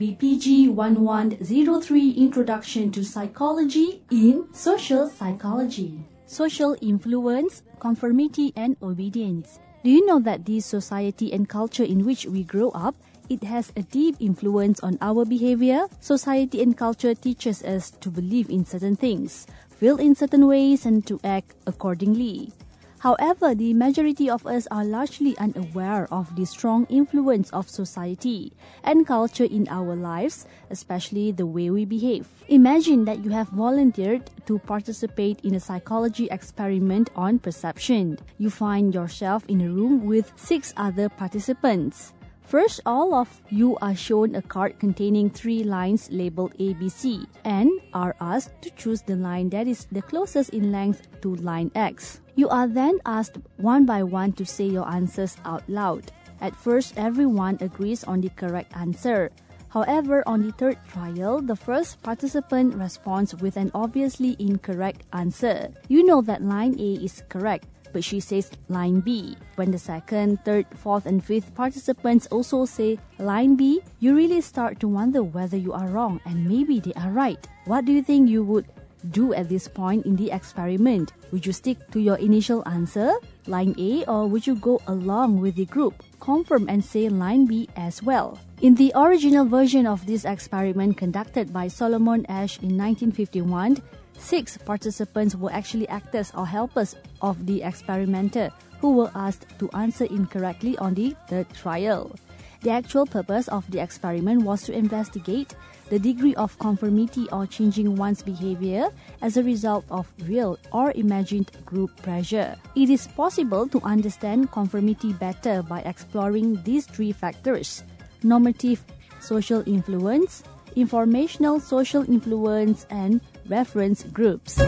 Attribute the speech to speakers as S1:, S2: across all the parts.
S1: BPG 1103 Introduction to Psychology in Social Psychology. Social influence, conformity, and obedience. Do you know that the society and culture in which we grow up it has a deep influence on our behavior. Society and culture teaches us to believe in certain things, feel in certain ways, and to act accordingly. However, the majority of us are largely unaware of the strong influence of society and culture in our lives, especially the way we behave. Imagine that you have volunteered to participate in a psychology experiment on perception. You find yourself in a room with six other participants. First, all of you are shown a card containing three lines labeled ABC and are asked to choose the line that is the closest in length to line X. You are then asked one by one to say your answers out loud. At first, everyone agrees on the correct answer. However, on the third trial, the first participant responds with an obviously incorrect answer. You know that line A is correct, but she says line B. When the second, third, fourth, and fifth participants also say line B, you really start to wonder whether you are wrong and maybe they are right. What do you think you would do at this point in the experiment? Would you stick to your initial answer, line A, or would you go along with the group, confirm and say line B as well? In the original version of this experiment conducted by Solomon Asch in 1951, Six participants were actually actors or helpers of the experimenter who were asked to answer incorrectly on the third trial. The actual purpose of the experiment was to investigate the degree of conformity or changing one's behavior as a result of real or imagined group pressure. It is possible to understand conformity better by exploring these three factors normative social influence, informational social influence, and reference groups.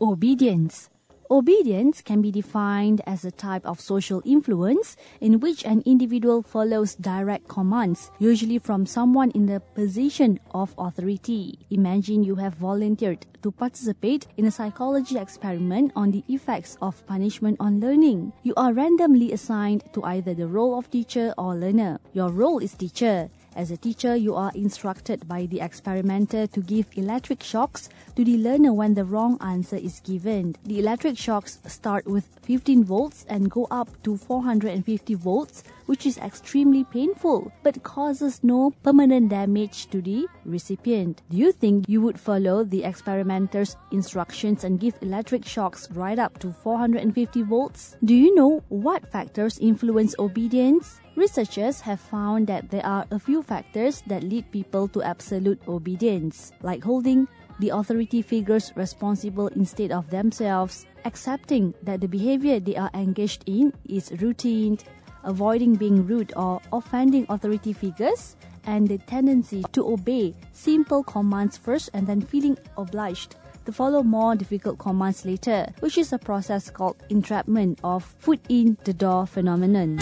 S1: Obedience Obedience can be defined as a type of social influence in which an individual follows direct commands, usually from someone in the position of authority. Imagine you have volunteered to participate in a psychology experiment on the effects of punishment on learning. You are randomly assigned to either the role of teacher or learner. Your role is teacher. As a teacher, you are instructed by the experimenter to give electric shocks to the learner when the wrong answer is given. The electric shocks start with 15 volts and go up to 450 volts which is extremely painful but causes no permanent damage to the recipient. Do you think you would follow the experimenter's instructions and give electric shocks right up to 450 volts? Do you know what factors influence obedience? Researchers have found that there are a few factors that lead people to absolute obedience, like holding the authority figures responsible instead of themselves, accepting that the behavior they are engaged in is routine, avoiding being rude or offending authority figures, and the tendency to obey simple commands first and then feeling obliged to follow more difficult commands later, which is a process called entrapment of foot in the door phenomenon.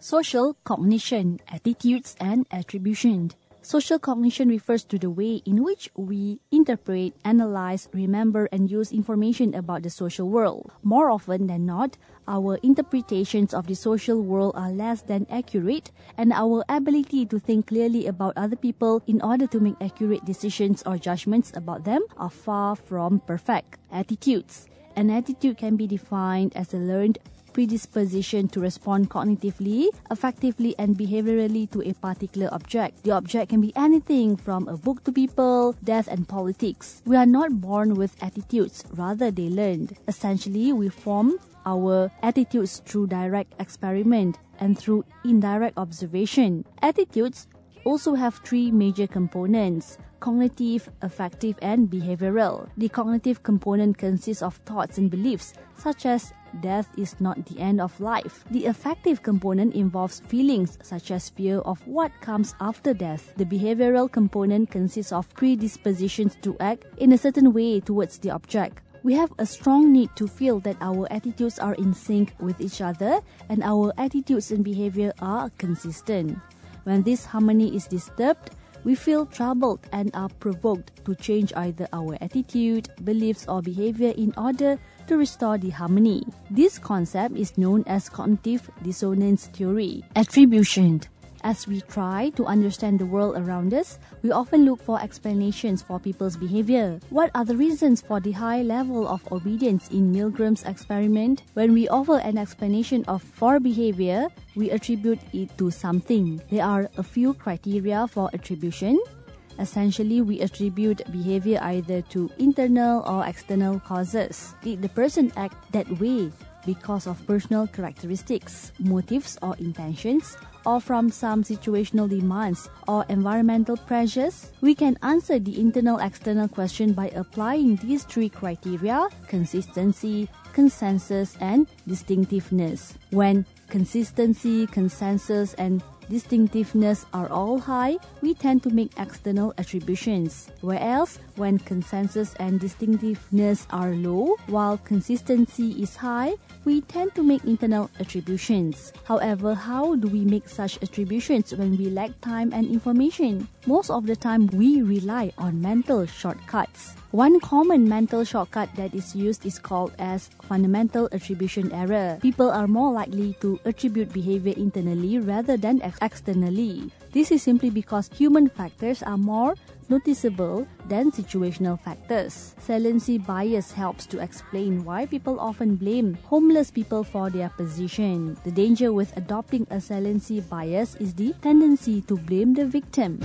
S1: Social cognition, attitudes, and attribution. Social cognition refers to the way in which we interpret, analyze, remember, and use information about the social world. More often than not, our interpretations of the social world are less than accurate, and our ability to think clearly about other people in order to make accurate decisions or judgments about them are far from perfect. Attitudes. An attitude can be defined as a learned predisposition to respond cognitively, affectively, and behaviorally to a particular object. The object can be anything from a book to people, death, and politics. We are not born with attitudes, rather, they learned. Essentially, we form our attitudes through direct experiment and through indirect observation. Attitudes also have three major components cognitive, affective, and behavioral. The cognitive component consists of thoughts and beliefs, such as death is not the end of life. The affective component involves feelings such as fear of what comes after death. The behavioral component consists of predispositions to act in a certain way towards the object. We have a strong need to feel that our attitudes are in sync with each other and our attitudes and behavior are consistent. When this harmony is disturbed, we feel troubled and are provoked to change either our attitude, beliefs, or behavior in order to restore the harmony. This concept is known as cognitive dissonance theory. Attribution as we try to understand the world around us, we often look for explanations for people's behavior. What are the reasons for the high level of obedience in Milgram's experiment? When we offer an explanation of for behavior, we attribute it to something. There are a few criteria for attribution. Essentially, we attribute behavior either to internal or external causes. Did the person act that way because of personal characteristics, motives, or intentions? or from some situational demands or environmental pressures? We can answer the internal external question by applying these three criteria consistency, consensus, and distinctiveness. When consistency, consensus, and distinctiveness are all high, we tend to make external attributions. Whereas when consensus and distinctiveness are low, while consistency is high, we tend to make internal attributions. However, how do we make such attributions when we lack time and information? Most of the time, we rely on mental shortcuts. One common mental shortcut that is used is called as fundamental attribution error. People are more likely to attribute behavior internally rather than ex- externally. This is simply because human factors are more noticeable than situational factors. Saliency bias helps to explain why people often blame homeless people for their position. The danger with adopting a saliency bias is the tendency to blame the victim.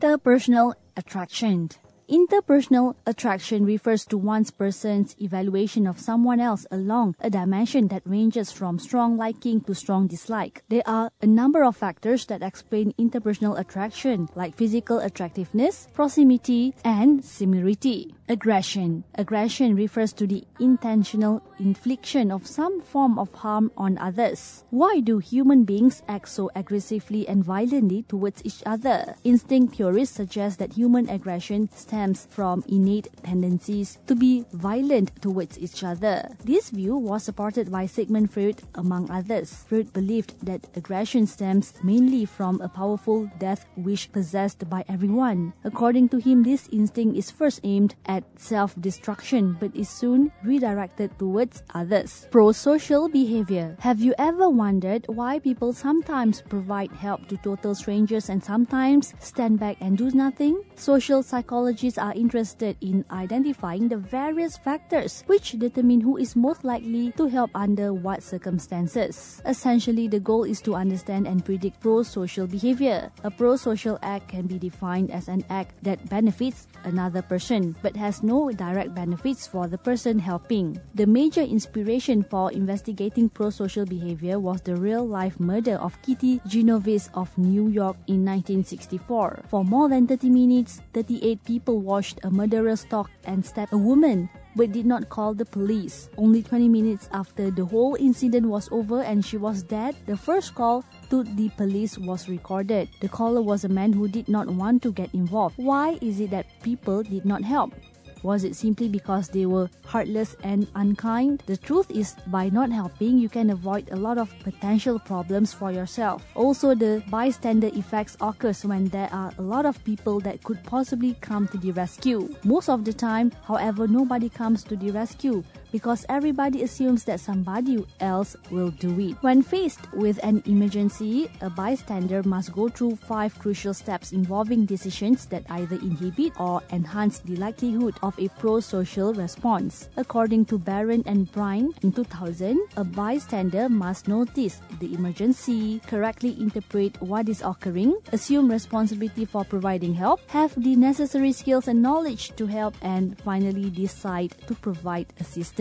S1: Interpersonal attraction Interpersonal attraction refers to one's person's evaluation of someone else along a dimension that ranges from strong liking to strong dislike. There are a number of factors that explain interpersonal attraction, like physical attractiveness, proximity, and similarity. Aggression. Aggression refers to the intentional infliction of some form of harm on others. Why do human beings act so aggressively and violently towards each other? Instinct theorists suggest that human aggression stems from innate tendencies to be violent towards each other. This view was supported by Sigmund Freud, among others. Freud believed that aggression stems mainly from a powerful death wish possessed by everyone. According to him, this instinct is first aimed at at self-destruction but is soon redirected towards others. Pro-social behavior. Have you ever wondered why people sometimes provide help to total strangers and sometimes stand back and do nothing? Social psychologists are interested in identifying the various factors which determine who is most likely to help under what circumstances. Essentially, the goal is to understand and predict pro-social behavior. A pro-social act can be defined as an act that benefits another person but has has no direct benefits for the person helping. The major inspiration for investigating pro-social behavior was the real-life murder of Kitty Genovese of New York in 1964. For more than 30 minutes, 38 people watched a murderer stalk and stab a woman but did not call the police. Only 20 minutes after the whole incident was over and she was dead, the first call to the police was recorded. The caller was a man who did not want to get involved. Why is it that people did not help? Was it simply because they were heartless and unkind? The truth is, by not helping, you can avoid a lot of potential problems for yourself. Also, the bystander effects occurs when there are a lot of people that could possibly come to the rescue. Most of the time, however, nobody comes to the rescue because everybody assumes that somebody else will do it. When faced with an emergency, a bystander must go through five crucial steps involving decisions that either inhibit or enhance the likelihood of a pro-social response. According to Baron and Byrne in 2000, a bystander must notice the emergency, correctly interpret what is occurring, assume responsibility for providing help, have the necessary skills and knowledge to help, and finally decide to provide assistance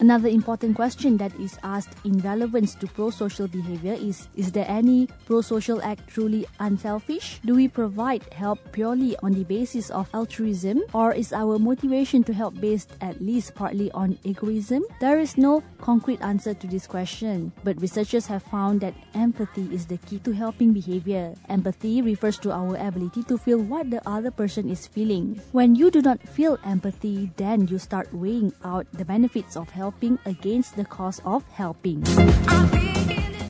S1: Another important question that is asked in relevance to pro-social behavior is Is there any pro-social act truly unselfish? Do we provide help purely on the basis of altruism or is our motivation to help based at least partly on egoism? There is no concrete answer to this question, but researchers have found that empathy is the key to helping behavior. Empathy refers to our ability to feel what the other person is feeling. When you do not feel empathy, then you start weighing out the benefits of helping against the cost of helping.